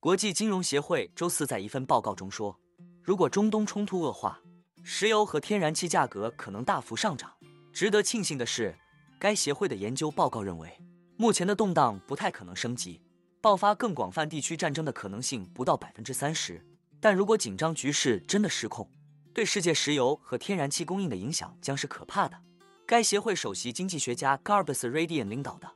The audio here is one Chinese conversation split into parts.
国际金融协会周四在一份报告中说，如果中东冲突恶化，石油和天然气价格可能大幅上涨。值得庆幸的是，该协会的研究报告认为，目前的动荡不太可能升级，爆发更广泛地区战争的可能性不到百分之三十。但如果紧张局势真的失控，对世界石油和天然气供应的影响将是可怕的。该协会首席经济学家 Garbus Radian 领导的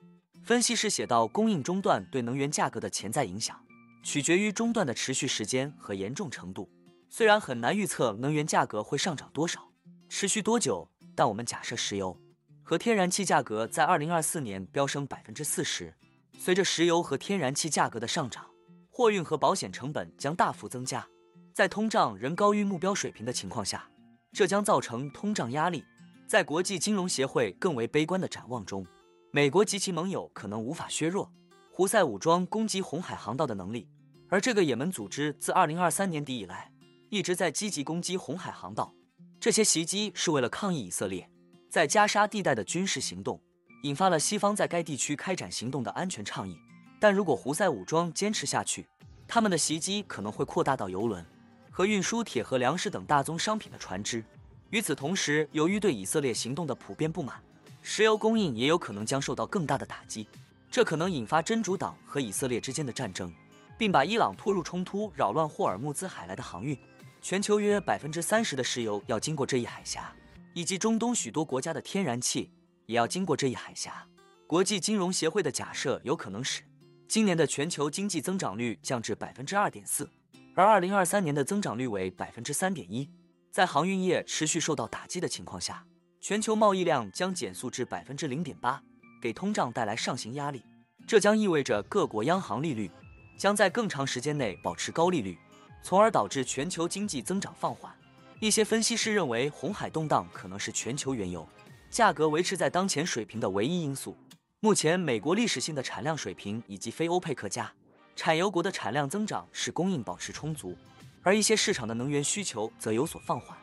分析师写道：“供应中断对能源价格的潜在影响，取决于中断的持续时间和严重程度。虽然很难预测能源价格会上涨多少，持续多久。”但我们假设石油和天然气价格在二零二四年飙升百分之四十，随着石油和天然气价格的上涨，货运和保险成本将大幅增加。在通胀仍高于目标水平的情况下，这将造成通胀压力。在国际金融协会更为悲观的展望中，美国及其盟友可能无法削弱胡塞武装攻击红海航道的能力，而这个也门组织自二零二三年底以来一直在积极攻击红海航道。这些袭击是为了抗议以色列在加沙地带的军事行动，引发了西方在该地区开展行动的安全倡议。但如果胡塞武装坚持下去，他们的袭击可能会扩大到油轮和运输铁和粮食等大宗商品的船只。与此同时，由于对以色列行动的普遍不满，石油供应也有可能将受到更大的打击。这可能引发真主党和以色列之间的战争，并把伊朗拖入冲突，扰乱霍尔木兹海来的航运。全球约百分之三十的石油要经过这一海峡，以及中东许多国家的天然气也要经过这一海峡。国际金融协会的假设有可能使今年的全球经济增长率降至百分之二点四，而二零二三年的增长率为百分之三点一。在航运业持续受到打击的情况下，全球贸易量将减速至百分之零点八，给通胀带来上行压力。这将意味着各国央行利率将在更长时间内保持高利率。从而导致全球经济增长放缓。一些分析师认为，红海动荡可能是全球原油价格维持在当前水平的唯一因素。目前，美国历史性的产量水平以及非欧佩克加产油国的产量增长使供应保持充足，而一些市场的能源需求则有所放缓。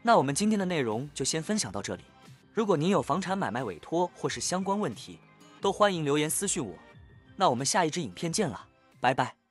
那我们今天的内容就先分享到这里。如果您有房产买卖委托或是相关问题，都欢迎留言私信我。那我们下一支影片见了，拜拜。